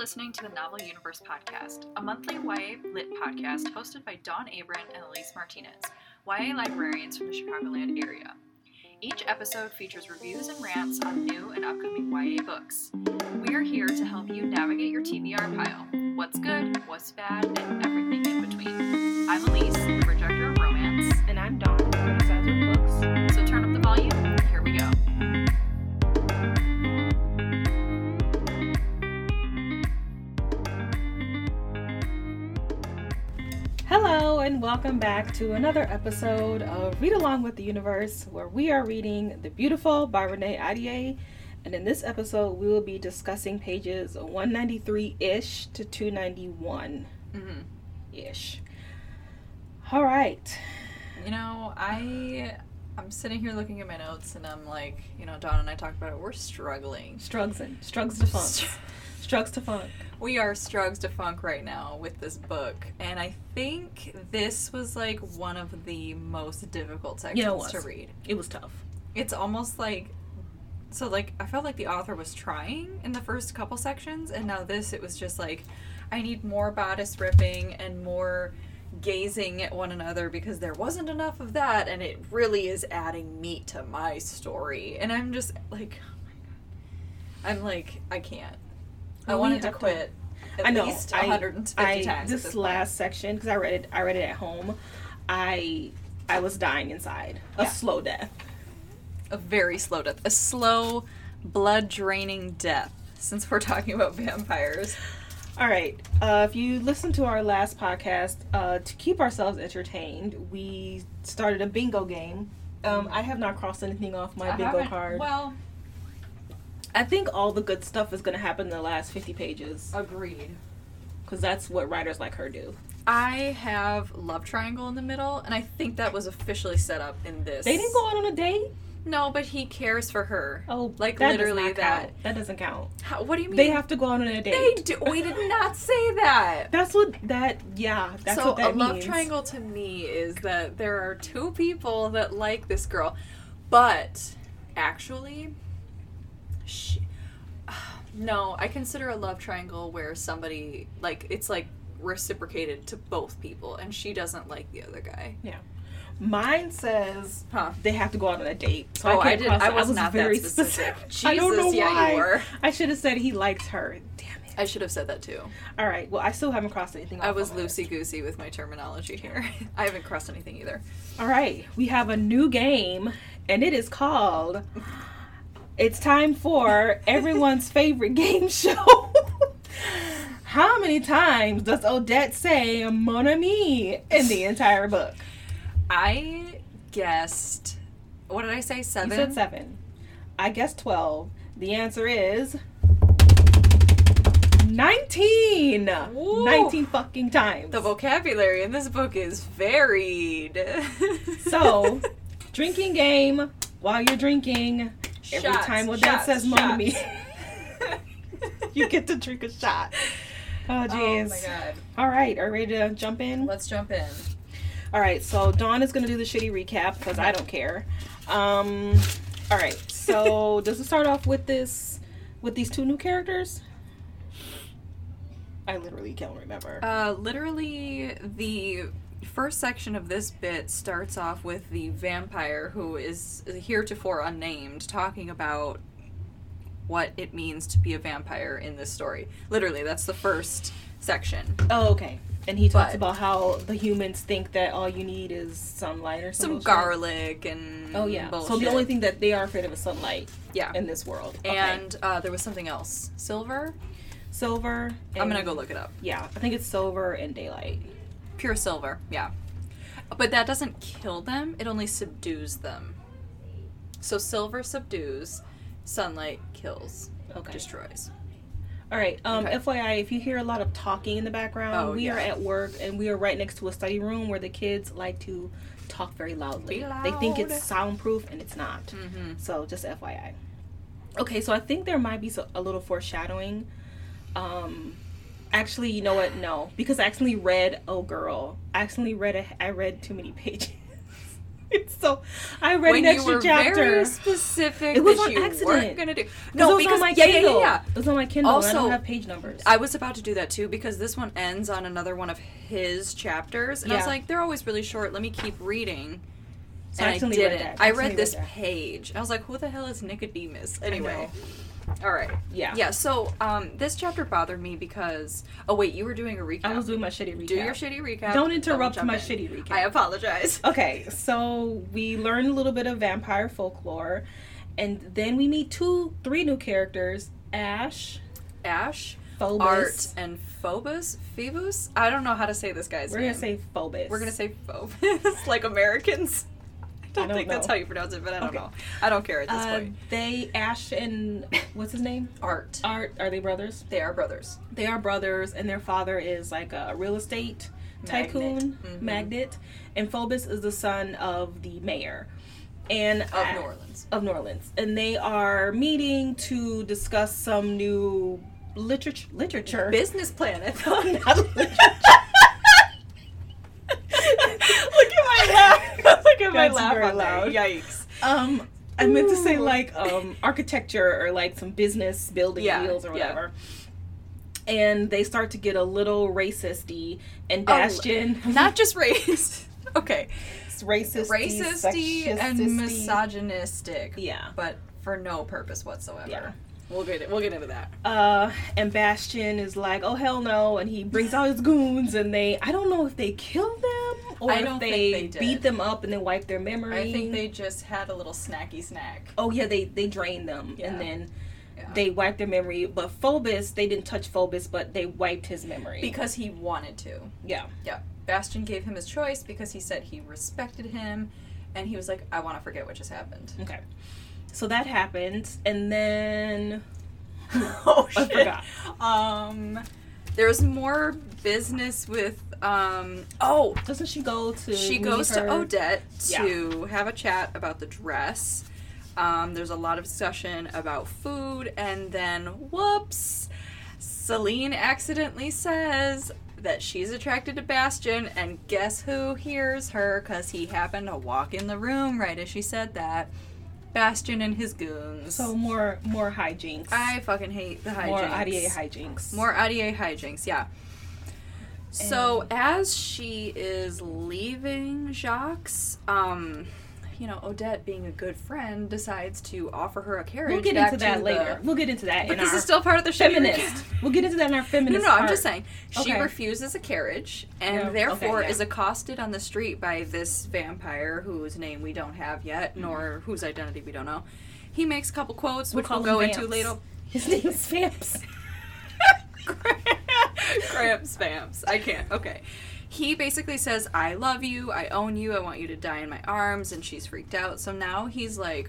listening to the Novel Universe Podcast, a monthly YA lit podcast hosted by Dawn Abram and Elise Martinez, YA librarians from the Chicagoland area. Each episode features reviews and rants on new and upcoming YA books. We are here to help you navigate your TBR pile what's good, what's bad, and everything in between. I'm Elise, the projector of romance, And I'm Dawn, welcome back to another episode of Read Along with the Universe, where we are reading The Beautiful by Renee Ahdieh. And in this episode, we will be discussing pages 193 ish to 291 Mm-hmm. ish. All right. You know, I I'm sitting here looking at my notes and I'm like, you know, Dawn and I talked about it. We're struggling. Strugs and Strugs to funk. Strugs to funk. We are strugs to funk right now with this book, and I think this was like one of the most difficult sections Yeah, to read. It was tough. It's almost like so like I felt like the author was trying in the first couple sections, and now this it was just like I need more bodice ripping and more gazing at one another because there wasn't enough of that, and it really is adding meat to my story, and I'm just like, oh my god, I'm like I can't. I Well, we wanted to to- quit at I know. least I- 150 I, times. at This, this last section, because I read it, I read it at home. I I was dying inside. A Yeah. slow death. a very slow death, a slow, blood draining death. Since we're talking about vampires, All right. Uh, if you listen to our last podcast, uh, to keep ourselves entertained, we started a bingo game. Um, I have not crossed anything off my I bingo card. Well, I think all the good stuff is going to happen in the last 50 pages agreed. because that's what writers like her do. I have love triangle in the middle, and I think that was officially set up in this. They didn't go out on a date. No, but he cares for her. Oh, like that literally that. count. That doesn't count. How, what do you mean? They have to go out on a date. They do. We did not say that. That's what that. Yeah, that's so what that a love means. triangle to me is that there are two people that like this girl, but actually, she, no, I consider a love triangle where somebody like it's like reciprocated to both people, and she doesn't like the other guy. Yeah. Mine says Huh. they have to go out on a date. So Oh, I didn't- cross I it. was not that specific. I don't know Jesus, yeah, why. you were. I should have said he likes her. Damn it. I should have said that too. All right. Well, I still haven't crossed anything. I was on my list. loosey goosey with my terminology here. I haven't crossed anything either. All right. We have a new game, and it is called. It's time for everyone's favorite game show. How many times does Odette say "mon ami" in the entire book? I guessed. What did I say? Seven. You said seven. I guess twelve. The answer is nineteen. Woo. Nineteen fucking times. The vocabulary in this book is varied. so, drinking game while you're drinking. Every time Odette shots, says shots. you get to drink a shot. Oh oh jeez. my god. All right, are you ready to jump in? Let's jump in. All right, so Dawn is gonna do the shitty recap because I don't care. Um, all right, so does it start off with this, with these two new characters? I literally can't remember. Uh, literally, the first section of this bit starts off with the vampire who is heretofore unnamed talking about what it means to be a vampire in this story. Literally, that's the first section. oh, okay. And he talks but- about how the humans think that all you need is sunlight or Some bullshit. garlic and Oh yeah. So the only thing that they are afraid of is sunlight yeah. in this world. Okay. And uh, there was something else. Silver. silver. I'm gonna go look it up. Yeah, I think it's silver and daylight. Pure silver. Yeah. But that doesn't kill them. It only subdues them. So silver subdues, sunlight kills, Okay. destroys. All right. Um, Okay. FYI, if you hear a lot of talking in the background, Oh, we are at work and we are right next to a study room where the kids like to talk very loudly. Be They think it's soundproof and it's not. Mm-hmm. So just FYI. Okay, so I think there might be so, a little foreshadowing. Um, actually, you know what? No, because I accidentally read Oh Girl. I accidentally read a, I read too many pages. So I read when an extra chapter. very specific It was on accident. gonna do. No, it was because on my yeah, yeah, Kindle. yeah, yeah. It was on my Kindle. and I Also, don't have page numbers. I was about to do that too because this one ends on another one of his chapters, and I was like, they're always really short. Let me keep reading. So and I, read didn't. that. I Accidentally read this read page. I was like, who the hell is Nicodemus? Anyway. All right. yeah. Yeah, so um, this chapter bothered me because. Oh, wait, you were doing a recap. I was doing my shitty recap. Do your shitty recap. Don't interrupt my in. shitty recap. I apologize. Okay, so we learn a little bit of vampire folklore, and then we meet two, three new characters: Ash, Ash, Phobos. Art, and Phobos? Phoebus? I don't know how to say this guy's We're name. gonna say Phobos. We're gonna say Phobos, like Americans. I don't, don't think that's how you pronounce it, but I don't Okay. know. I don't care at this Uh, point. they Ash and what's his name? Art. Art. Are they brothers? They are brothers. They are brothers, and their father is like a real estate tycoon Magnate. Mhm. magnate, and Phobos is the son of the mayor, and Of A- New Orleans. of New Orleans, and they are meeting to discuss some new literature. Literature. Business plan. I thought. Not literature. Look at my at laugh very loud. Yikes. Um, I meant to say like um architecture or like some business building Yeah, deals or yeah. whatever. And they start to get a little racisty, and Oh, Bastien Not just racist. okay. racist, Racisty and misogynistic. Yeah. But for no purpose whatsoever. Yeah. We'll get it. we'll get into that. Uh, and Bastien is like, "Oh hell no!" And he brings out his goons, and they I don't know if they kill them or if they, they beat them up and then wipe their memory. I think they just had a little snacky snack. Oh yeah, they they drained them Yeah. and then Yeah. they wiped their memory. But Phobos, they didn't touch Phobos, but they wiped his memory. Because he wanted to. yeah, Yeah. Bastien gave him his choice because he said he respected him and he was like, I want to forget what just happened. okay. So that happened, and then oh I forgot. Um there's more business with um oh Doesn't she go to? she goes to her- Odette Yeah. to have a chat about the dress. Um, there's a lot of discussion about food, and then whoops, Celine accidentally says that she's attracted to Bastien, and guess who hears her? Because he happened to walk in the room right as she said that. Bastien and his goons. So more more hijinks. I fucking hate the hijinks. more Ahdieh hijinks. More Ahdieh hijinks, yeah. So as she is leaving Jacques, um, you know, Odette, being a good friend, decides to offer her a carriage. We'll get into that later. The, We'll get into that but in this our is still part of the feminist. We'll get into that in our feminist. No, no, I'm just saying. She Okay. refuses a carriage and Yeah, therefore okay, yeah. is accosted on the street by this vampire whose name we don't have yet, nor whose identity we don't know. He makes a couple quotes, Mm-hmm. We'll which we'll go into later. His name's is Vamps. Cramps, vamps. I can't. Okay. He basically says, I love you, I own you, I want you to die in my arms, and she's freaked out. So now he's like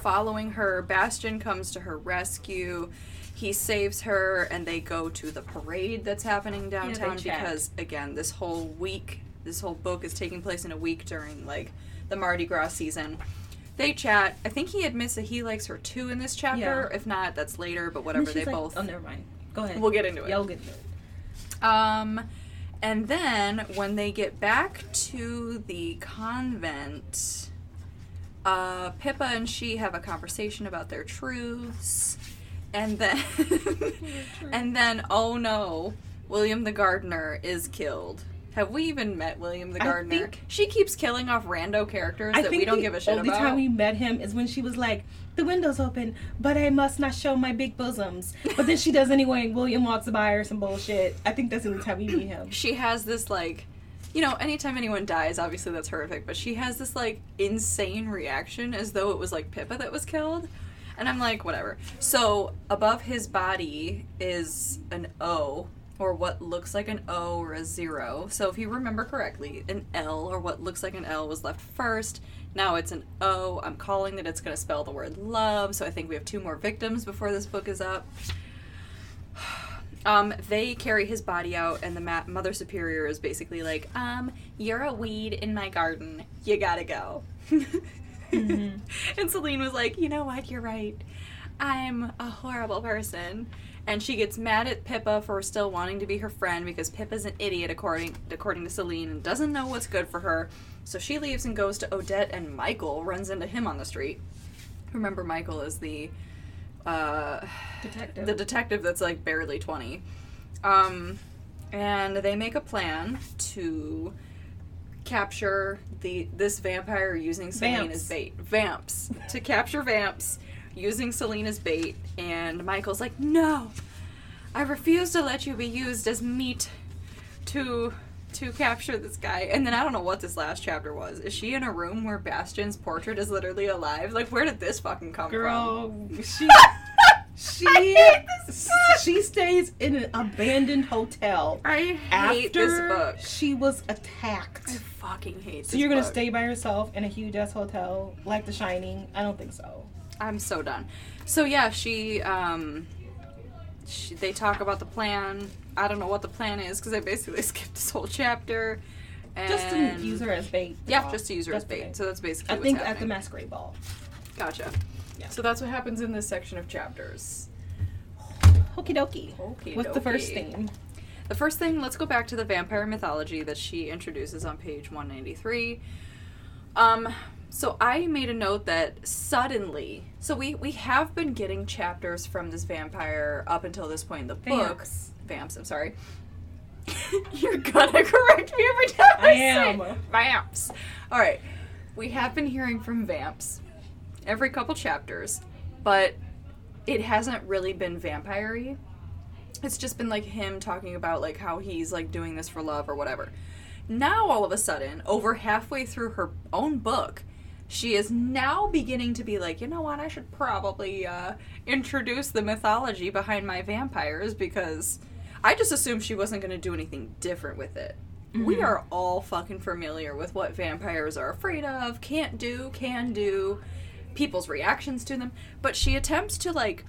following her. Bastien comes to her rescue. He saves her, and they go to the parade that's happening downtown chat. because, again, this whole week, this whole book is taking place in a week during like the Mardi Gras season. They chat. I think he admits that he likes her too in this chapter. Yeah. If not, that's later, but whatever. They like, both. Oh, never mind. Go ahead. We'll get into it. Yeah, we'll get into it. Um, and then when they get back to the convent, uh, Pippa and she have a conversation about their truths, and then, and then, oh no, William the gardener is killed. Have we even met William the I gardener? think- she keeps killing off rando characters I that we don't give a shit about. The only time we met him is when she was like, "The window's open, but I must not show my big bosoms." But then she does anyway. and William walks by or some bullshit. I think that's the only time we meet him. she has this like you know anytime anyone dies obviously that's horrific but she has this like insane reaction as though it was like pippa that was killed and i'm like whatever so above his body is an o or what looks like an o or a zero so if you remember correctly an l or what looks like an l was left first now it's an o i'm calling that it's going to spell the word love so i think we have two more victims before this book is up um, they carry his body out, and the ma- mother superior is basically like, um, you're a weed in my garden. You gotta go. And Celine was like, you know what? You're right. I'm a horrible person. And she gets mad at Pippa for still wanting to be her friend because Pippa's an idiot according according to Celine and doesn't know what's good for her. So she leaves and goes to Odette and Michael runs into him on the street. Remember Michael is the uh, Detective. the detective that's like barely 20. Um, and they make a plan to capture the this vampire using Celine as bait. Vamps. to capture Vamps using Celine as bait. And Michael's like, no, I refuse to let you be used as meat to to capture this guy. And then I don't know what this last chapter was. Is she in a room where Bastien's portrait is literally alive? Like, where did this fucking come from? Girl, she she hate this book. she stays in an abandoned hotel I after hate this book. she was attacked. I fucking hate So you're gonna stay by yourself in a huge ass hotel like The Shining? I don't think so. I'm so done. So yeah, she um she, they talk about the plan. I don't know what the plan is because I basically skipped this whole chapter. And Just to use her as bait. Yeah, just to use her as That's bait. okay. So that's basically I think at the masquerade ball. Gotcha. Yeah. So that's what happens in this section of chapters. Okie dokie. Okie What's the first thing? The first thing, let's go back to the vampire mythology that she introduces on page 193. Um, so I made a note that suddenly, so we we have been getting chapters from this vampire up until this point in the book. Vamps. Vamps, I'm sorry. You're gonna correct me every time I, I say am. it. Vamps. All right, we have been hearing from vamps every couple chapters, but it hasn't really been vampire-y it's just been like him talking about like how he's like doing this for love or whatever. Now all of a sudden, over halfway through her own book, she is now beginning to be like, you know what, I should probably uh, introduce the mythology behind my vampires because I just assumed she wasn't going to do anything different with it. We are all fucking familiar with what vampires are afraid of, can't do, can do, people's reactions to them, but she attempts to like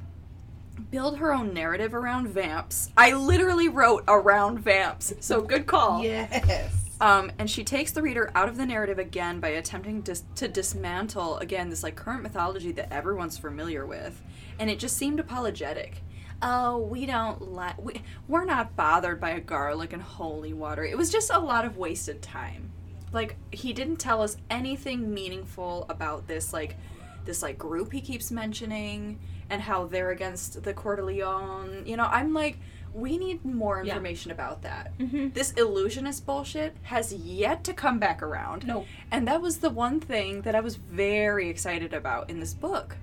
build her own narrative around vamps. I literally wrote around vamps, so good call. Yes. Um, and she takes the reader out of the narrative again by attempting dis- to dismantle again this like current mythology that everyone's familiar with, and it just seemed apologetic. Oh, we don't like we we're not bothered by a garlic and holy water. It was just a lot of wasted time. Like he didn't tell us anything meaningful about this like this like group he keeps mentioning and how they're against the Cour des Lions. You know, I'm like, we need more Yeah. information about that. Mhm. This illusionist bullshit has yet to come back around. Nope. And that was the one thing that I was very excited about in this book.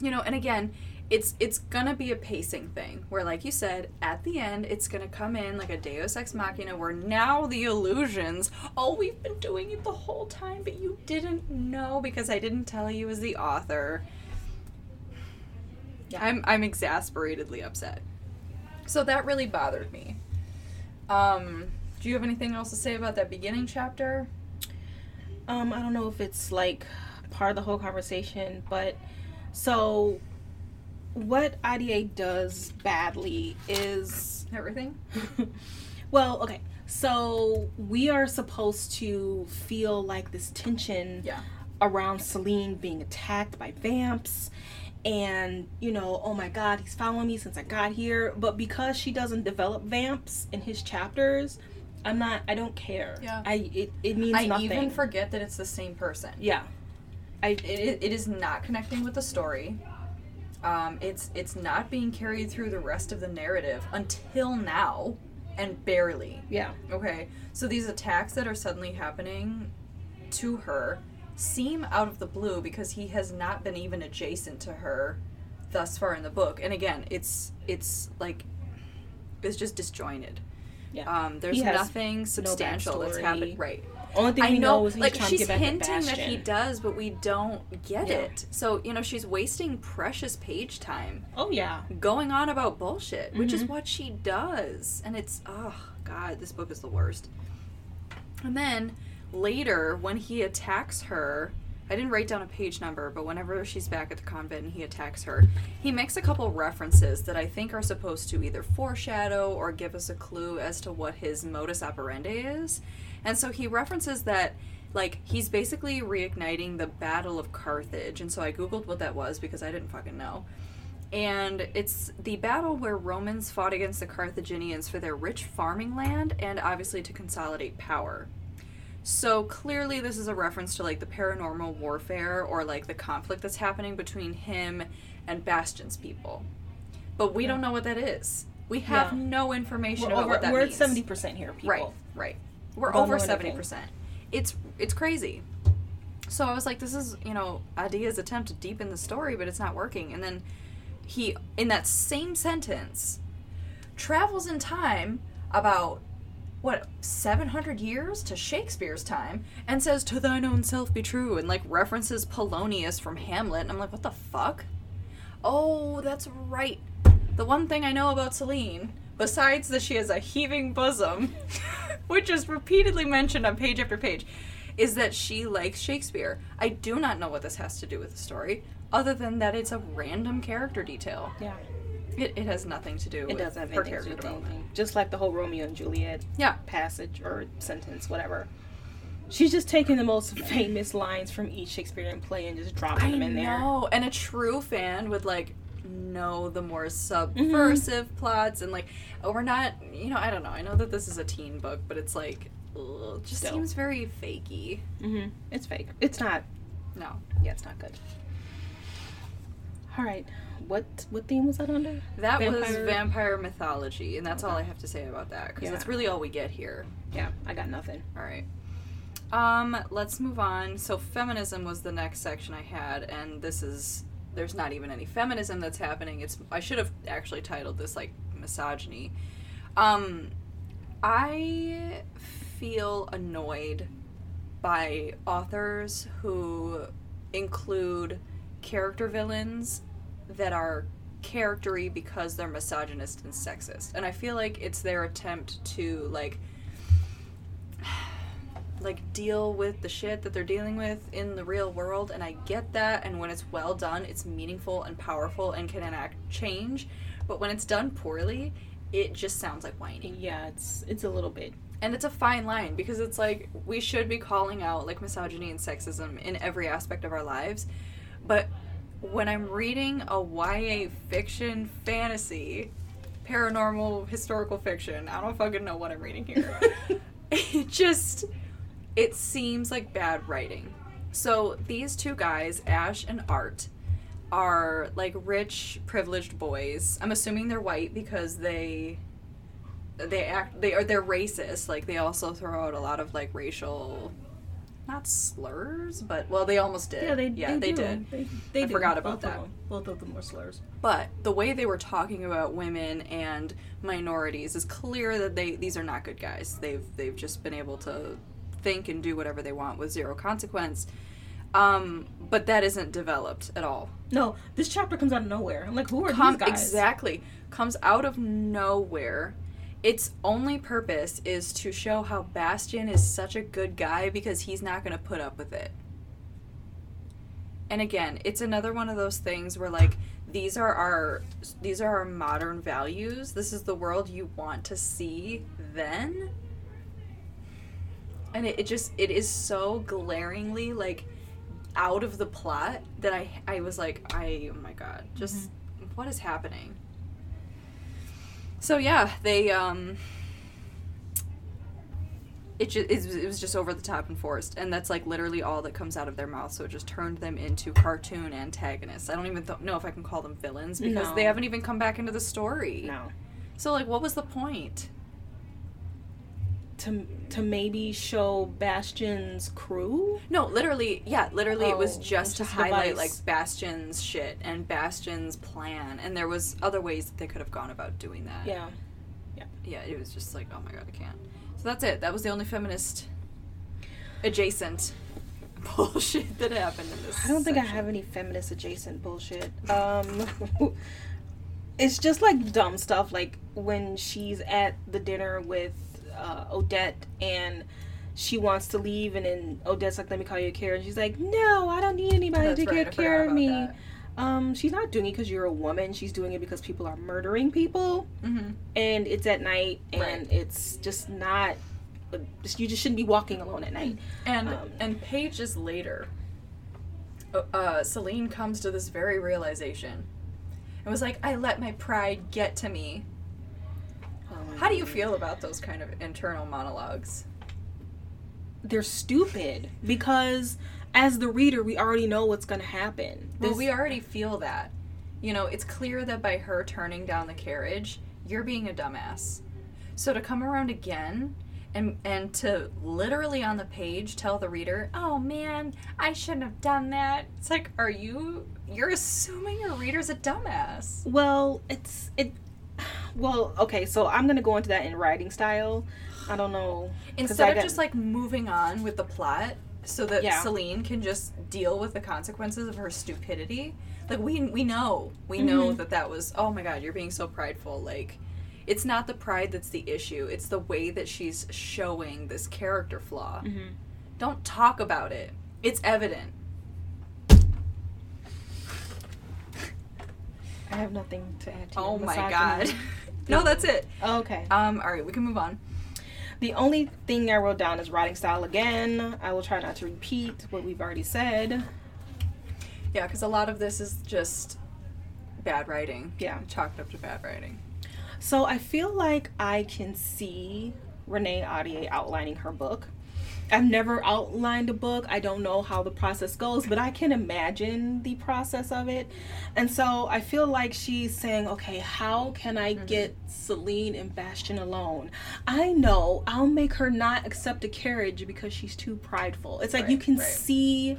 You know, and again, it's it's gonna be a pacing thing where like you said, at the end it's gonna come in like a Deus Ex Machina where now the illusions, oh we've been doing it the whole time, but you didn't know because I didn't tell you as the author. Yeah. I'm I'm exasperatedly upset. So that really bothered me. Um, do you have anything else to say about that beginning chapter? Um, I don't know if it's like part of the whole conversation, but so what Ahdieh does badly is Everything? well, okay. So we are supposed to feel like this tension Yeah. around Celine being attacked by vamps and you know oh my god he's following me since i got here but because she doesn't develop vamps in his chapters i'm not i don't care Yeah. i it, it means I nothing even forget that it's the same person. yeah i It, it, it is not connecting with the story. Um, it's it's not being carried through the rest of the narrative until now, and barely. yeah Okay, so these attacks that are suddenly happening to her seem out of the blue because he has not been even adjacent to her thus far in the book. And again, it's it's like it's just disjointed. yeah Um, there's nothing substantial that's backstory. happened. Right. only thing I he know, knows is he's like trying she's to get back hinting that he does, but we don't get Yeah. it. So you know, she's wasting precious page time oh yeah going on about bullshit, which is Mhm. what she does, and it's oh god, this book is the worst. And then later, when he attacks her, I didn't write down a page number, but whenever she's back at the convent and he attacks her, he makes a couple references that I think are supposed to either foreshadow or give us a clue as to what his modus operandi is. And so he references that like he's basically reigniting the Battle of Carthage, and so I googled what that was because I didn't fucking know. And it's the battle where Romans fought against the Carthaginians for their rich farming land and obviously to consolidate power. So clearly, this is a reference to like the paranormal warfare or like the conflict that's happening between him and Bastien's people. But we don't know what that is. We have Yeah. no information We're, about over, what that we're means. at seventy percent here, people. Right, right. We're Don't over seventy percent. It's it's crazy. So I was like, this is you know Ahdieh's attempt to deepen the story, but it's not working. And then he, in that same sentence, travels in time about what 700 years to Shakespeare's time and says to thine own self be true and like references Polonius from Hamlet and I'm like what the fuck? Oh, that's right. The one thing I know about Celine, besides that she has a heaving bosom, which is repeatedly mentioned on page after page, is that she likes Shakespeare. I do not know what this has to do with the story, other than that it's a random character detail. Yeah. It, it has nothing to do It with doesn't have her anything to do with development. anything. Just like the whole Romeo and Juliet Yeah. passage or sentence, whatever. She's just taking the most famous lines from each Shakespearean play and just dropping I them in there. know. And a true fan would like know the more subversive plots and like oh, we're not you know, I don't know. I know that this is a teen book, but it's like ugh, it just Still. seems very fakey. hmm It's fake. It's not. No. Yeah, it's not good. All right. What what theme was that under? That was Vampire- vampire mythology, and that's all I have to say about that because Yeah. that's really all we get here. Yeah, I got nothing. All right. Um, let's move on. So feminism was the next section I had, and this is there's not even any feminism that's happening. It's I should have actually titled this like misogyny. Um, I feel annoyed by authors who include character villains that are charactery because they're misogynist and sexist. And I feel like it's their attempt to like like deal with the shit that they're dealing with in the real world. And I get that. And when it's well done it's meaningful and powerful and can enact change. But when it's done poorly it just sounds like whining Yeah, it's it's a little bit. and it's a fine line because it's like we should be calling out like misogyny and sexism in every aspect of our lives but when i'm reading a ya fiction fantasy paranormal historical fiction i don't fucking know what i'm reading here. It just it seems like bad writing. So these two guys ash and art are like rich privileged boys. I'm assuming they're white because they they act they are they're racist. Like they also throw out a lot of like racial not slurs but well they almost did Yeah, they yeah they, do. did They, they I do. forgot about Both that. them. Both of them were slurs. but the way they were talking about women and minorities is clear that they these are not good guys they've they've just been able to think and do whatever they want with zero consequence um but that isn't developed at all No, this chapter comes out of nowhere. I'm like, who are Com- these guys? exactly comes out of nowhere its only purpose is to show how bastien is such a good guy because he's not going to put up with it. And again it's another one of those things where like these are our these are our modern values. This is the world you want to see then. And it, it just it is so glaringly like out of the plot that i i was like i oh my god just mm-hmm. what is happening so yeah they um it just it was just over the top and forced and that's like literally all that comes out of their mouth so it just turned them into cartoon antagonists i don't even th- know if i can call them villains because No. they haven't even come back into the story No. so like what was the point To to maybe show Bastien's crew. no literally yeah literally it was Oh, just to just highlight device. like bastien's shit and bastien's plan and there was other ways that they could have gone about doing that Yeah. yeah, yeah. it was just like, oh my god, I can't. So that's it. That was the only feminist adjacent bullshit that happened in this. I don't think I have any feminist adjacent bullshit. Um, it's just like dumb stuff, like when she's at the dinner with uh, Odette and she wants to leave, and then Odette's like, "Let me call you a care," and she's like, "No, I don't need anybody That's to right, take care of me." that. Um, she's not doing it because you're a woman. She's doing it because people are murdering people, Mhm. and it's at night, and Right. it's just not. You just shouldn't be walking alone at night. And Um, and pages later, uh, uh, Celine comes to this very realization, It was like, I let my pride get to me. How do you feel about those kind of internal monologues? They're stupid because as the reader, we already know what's going to happen. Well, we already feel that. You know, it's clear that by her turning down the carriage, you're being a dumbass. So to come around again and and to literally on the page tell the reader, "Oh man, I shouldn't have done that." It's like, are you you're assuming your reader's a dumbass? Well, it's it. Well, okay, so I'm gonna go into that in writing style. I don't know. Instead of got- just like moving on with the plot so that Yeah. Celine can just deal with the consequences of her stupidity. Like we we know. We know Mhm. that that was oh my god, you're being so prideful like it's not the pride that's the issue. It's the way that she's showing this character flaw. Mhm. Don't talk about it. It's evident. I have nothing to add to. Oh my misogyny. god. no, that's it. Okay. Um all right, we can move on. The only thing I wrote down is writing style again. I will try not to repeat what we've already said. Yeah, cuz a lot of this is just bad writing. Yeah. Chalked up to bad writing. So I feel like I can see Renee Ahdieh outlining her book. I've never outlined a book. I don't know how the process goes, but I can imagine the process of it. And so I feel like she's saying, okay, how can I get Celine and Bastien alone? I know I'll make her not accept a carriage because she's too prideful. It's like you can right. see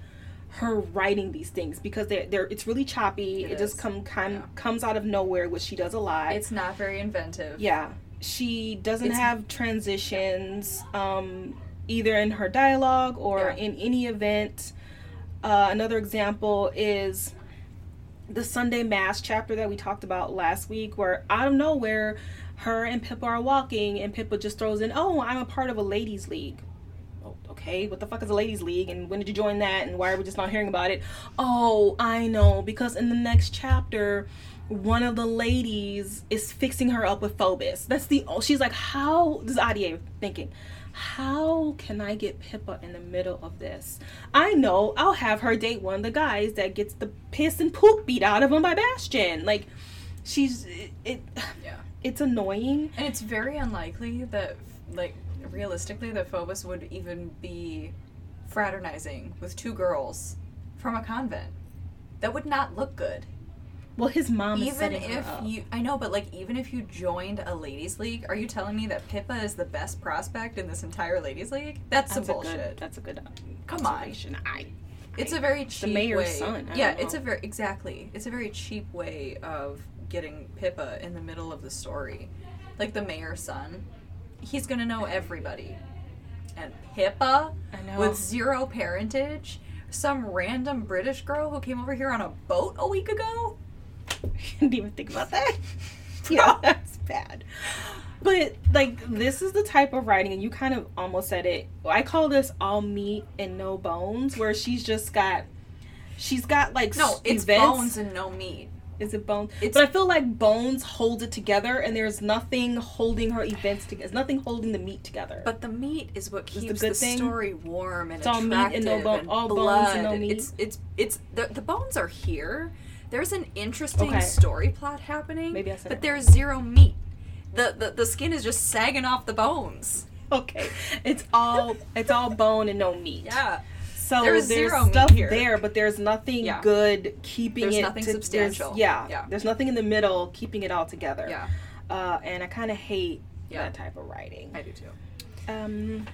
her writing these things because they're, they're it's really choppy. It, It just come kind Yeah. comes out of nowhere, which she does a lot. It's not very inventive. Yeah. She doesn't It's- have transitions um, either in her dialogue or Yeah. in any event. Uh, another example is the Sunday Mass chapter that we talked about last week, where out of nowhere, her and Pippa are walking, and Pippa just throws in, Oh, I'm a part of a ladies' league. Oh, Okay, what the fuck is a ladies' league, and when did you join that, and why are we just not hearing about it? Oh, I know, because in the next chapter, one of the ladies is fixing her up with Phobos. That's the oh, she's like, how this is Ahdieh thinking, how can I get Pippa in the middle of this? I know I'll have her date one of the guys that gets the piss and poop beat out of him by Bastien. Like, she's it. it Yeah. it's annoying. And it's very unlikely that, like, realistically, that Phobos would even be fraternizing with two girls from a convent. That would not look good. Well, his mom is even if up. you, I know, but like, even if you joined a ladies' league, are you telling me that Pippa is the best prospect in this entire ladies' league? That's, that's some a bullshit. good. That's a good. Um, Come on. I. It's I- a very cheap the mayor's way. son, I yeah, it's a very exactly. It's a very cheap way of getting Pippa in the middle of the story. Like the mayor's son, he's gonna know everybody, and Pippa with zero parentage, some random British girl who came over here on a boat a week ago. didn't even think about that. yeah, that's bad. But like this is the type of writing, and you kind of almost said it. I call this all meat and no bones, where she's just got, she's got like No, it's events. bones and no meat. Is it bones? It's- but I feel like bones hold it together, and there's nothing holding her events together. There's nothing holding the meat together. But the meat is what the keeps the, thing. story warm and It's all meat attractive and no bone- all bones and no meat. It's it's it's the, the bones are here. There's an interesting Okay. story plot happening. Maybe I said but there's zero meat. The, the the skin is just sagging off the bones. okay, it's all it's all bone and no meat. Yeah. So There's there's, zero meat stuff here. there, but there's nothing Yeah. good keeping There's it. nothing to- there's- substantial. Yeah, Yeah. There's nothing in the middle keeping it all together. Yeah. Uh, and I kind of hate Yeah. that type of writing. I do too. Um.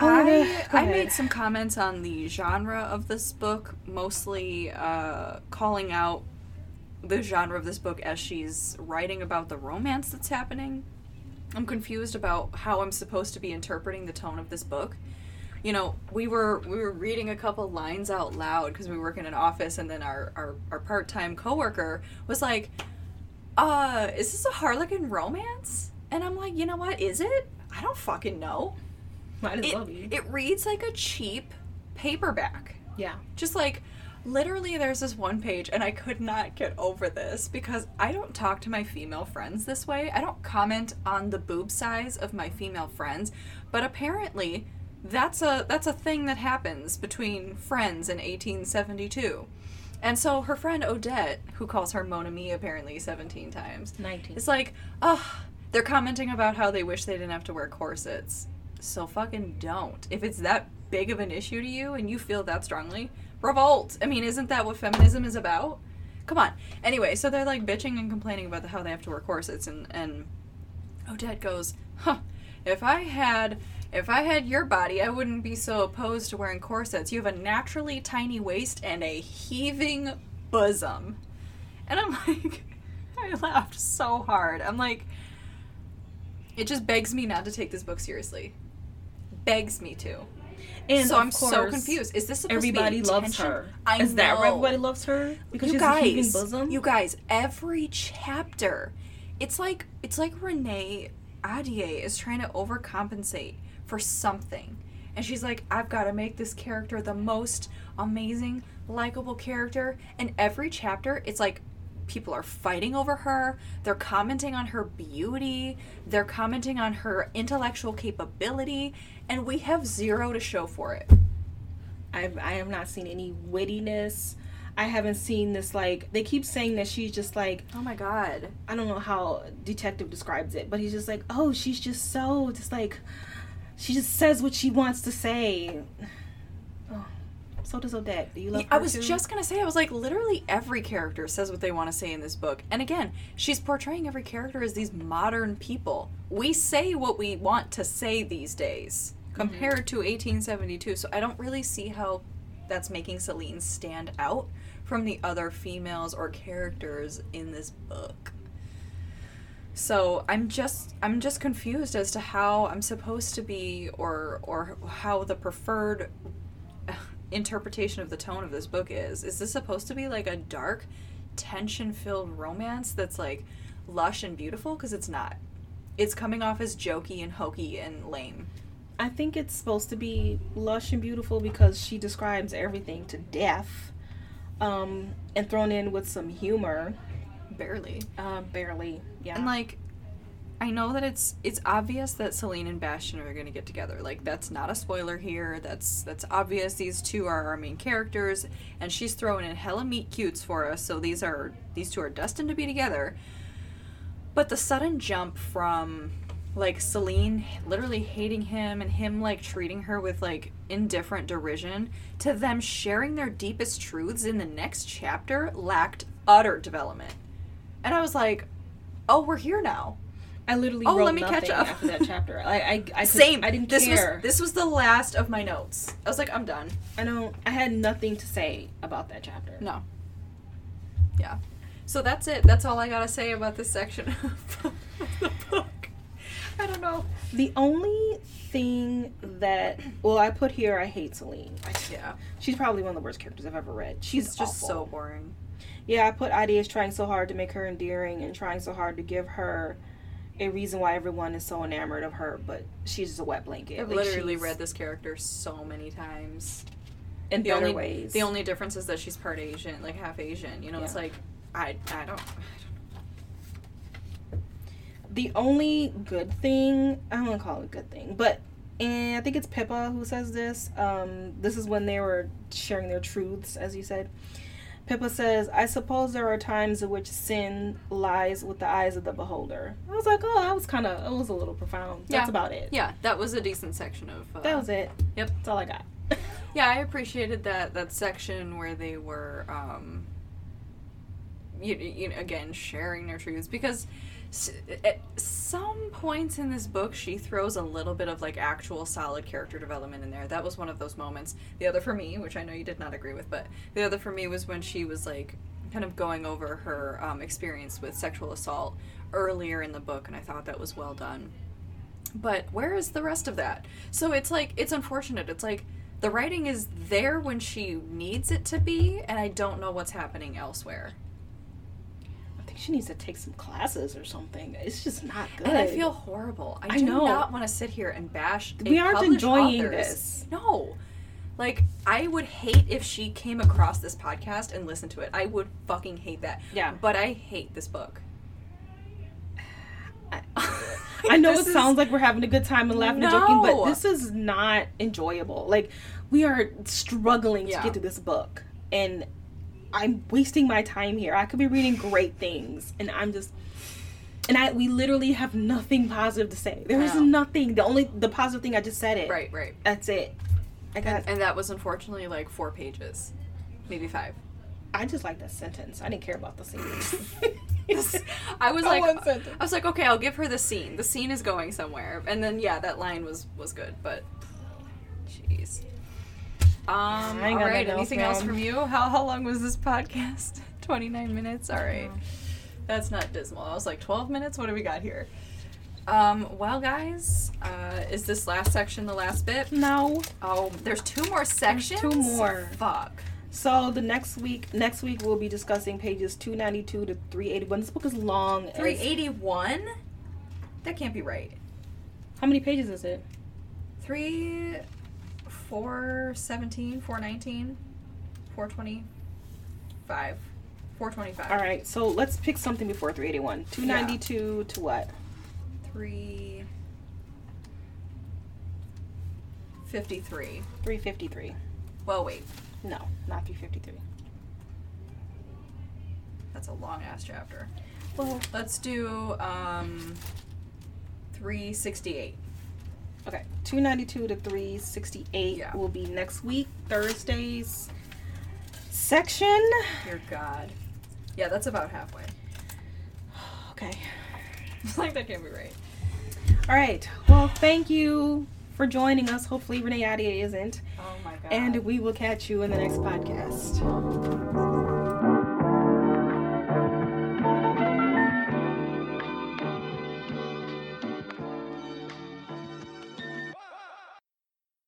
I, I made some comments on the genre of this book, mostly uh, calling out the genre of this book as she's writing about the romance that's happening. I'm confused about how I'm supposed to be interpreting the tone of this book. You know, we were we were reading a couple lines out loud because we work in an office, and then our our, our part time coworker was like, "Uh, is this a Harlequin romance?" And I'm like, "You know what? Is it? I don't fucking know." Might as it, well be. it reads like a cheap paperback. yeah. Just like literally there's this one page and I could not get over this because I don't talk to my female friends this way. I don't comment on the boob size of my female friends, but apparently that's a that's a thing that happens between friends in 1872. And so her friend Odette, who calls her Mon Ami apparently 17 times, 19. is like, oh, they're commenting about how they wish they didn't have to wear corsets. So fucking don't. If it's that big of an issue to you and you feel that strongly, revolt. I mean, isn't that what feminism is about? Come on. Anyway, so they're like bitching and complaining about how they have to wear corsets, and and Odette goes, "Huh? If I had." If I had your body, I wouldn't be so opposed to wearing corsets. You have a naturally tiny waist and a heaving bosom. And I'm like, I laughed so hard. I'm like, it just begs me not to take this book seriously. Begs me to. And so I'm so confused. Is this supposed Everybody to be loves her. I Is that why everybody loves her? Because you she's a heaving guys, bosom? you guys, every chapter, it's like it's like Renee Ahdieh is trying to overcompensate for something, and she's like, I've got to make this character the most amazing, likable character, and every chapter, it's like. People are fighting over her. They're commenting on her beauty. They're commenting on her intellectual capability. And we have zero to show for it. I've, I have not seen any wittiness. I haven't seen this, like, they keep saying that she's just like, Oh my god. I don't know how Detective describes it, but he's just like, oh, she's just so, just like, she just says what she wants to say. So does Odette. Do you love Yeah, I was too? just gonna say, I was like, literally every character says what they want to say in this book. And again, she's portraying every character as these modern people. We say what we want to say these days mm-hmm. compared to 1872. So I don't really see how that's making Celine stand out from the other females or characters in this book. So I'm just I'm just confused as to how I'm supposed to be or or how the preferred interpretation of the tone of this book is. Is this supposed to be like a dark, tension filled romance that's like lush and beautiful? Because it's not. It's coming off as jokey and hokey and lame. I think it's supposed to be lush and beautiful because she describes everything to death, um, and thrown in with some humor, Barely. uh, barely. Yeah. And like I know that it's it's obvious that Celine and Bastien are going to get together. Like that's not a spoiler here. That's that's obvious. These two are our main characters, and she's throwing in hella meet cutes for us. So these are these two are destined to be together. But the sudden jump from like Celine literally hating him and him like treating her with like indifferent derision to them sharing their deepest truths in the next chapter lacked utter development. And I was like, "Oh, we're here now." I literally Oh, wrote let me catch up. after that chapter. I, I, I Same. I didn't this care. was this was the last of my notes. I was like, I'm done. I don't. I had nothing to say about that chapter. No. Yeah. So that's it. That's all I gotta say about this section of the book. I don't know. The only thing that well, I put here, I hate Celine. Yeah. she's probably one of the worst characters I've ever read. She's just awful. so boring. Yeah, I put is trying so hard to make her endearing and trying so hard to give her a reason why everyone is so enamored of her, but she's just a wet blanket. I've Like, literally read this character so many times. in The only ways. the only difference is that she's part Asian, like half Asian. You know, it's like I I don't. the only good thing I don't want to call it a good thing, but and I think it's Pippa who says this. Um, this is when they were sharing their truths, as you said. Pippa says, "I suppose there are times in which sin lies with the eyes of the beholder." I was like, "Oh, that was kind of it was a little profound." That's about it. Yeah, that was a decent section of. Uh, That was it. Yep. That's all I got. Yeah, I appreciated that that section where they were, um, you, you know, again sharing their truths because at some points in this book she throws a little bit of like actual solid character development in there. That was one of those moments. The other for me, which I know you did not agree with, but the other for me was when she was like kind of going over her um, experience with sexual assault earlier in the book, and I thought that was well done. But where is the rest of that? So it's like it's unfortunate. It's like the writing is there when she needs it to be, and I don't know what's happening elsewhere. Think she needs to take some classes or something. It's just not good. And I feel horrible. I, I do know. not want to sit here and bash. We aren't enjoying authors. this. No. Like, I would hate if she came across this podcast and listened to it. I would fucking hate that. Yeah. But I hate this book. I know it sounds like we're having a good time and laughing and joking, but this is not enjoyable. Like we are struggling Yeah. to get to this book, and I'm wasting my time here. I could be reading great things, and I'm just. And I, we literally have nothing positive to say. There is nothing. The only, the positive thing I just said it. Right, right. That's it. I got. And, and that was unfortunately like four pages, maybe five. I just like that sentence. I didn't care about the scene. I was like. I was like, okay, I'll give her the scene. The scene is going somewhere, and then yeah, that line was was good, but jeez. Um, all right. Anything else from you? How how long was this podcast? Twenty nine minutes. All right. That's not dismal. I was like twelve minutes. What do we got here? Um, well, guys, uh, is this last section the last bit? no. Oh, there's two more sections. two more. Fuck. So the next week, next week we'll be discussing pages 292 to 381. This book is long. Three eighty one. That can't be right. How many pages is it? Three, four, seventeen, four nineteen, four twenty, five, four twenty five. All right. So let's pick something before 381. 292 to what? 353. 353. Well, wait, No, not 353. that's a long ass chapter. Well, Let's do um. Three sixty-eight. Okay. 292 to 368 Yeah. will be next week, Thursdays. Section. Dear God. Yeah, that's about halfway. Okay. like that can't be right. All right. Well, thank you for joining us. Hopefully, Renee Ahdieh isn't. Oh my God. And we will catch you in the next podcast.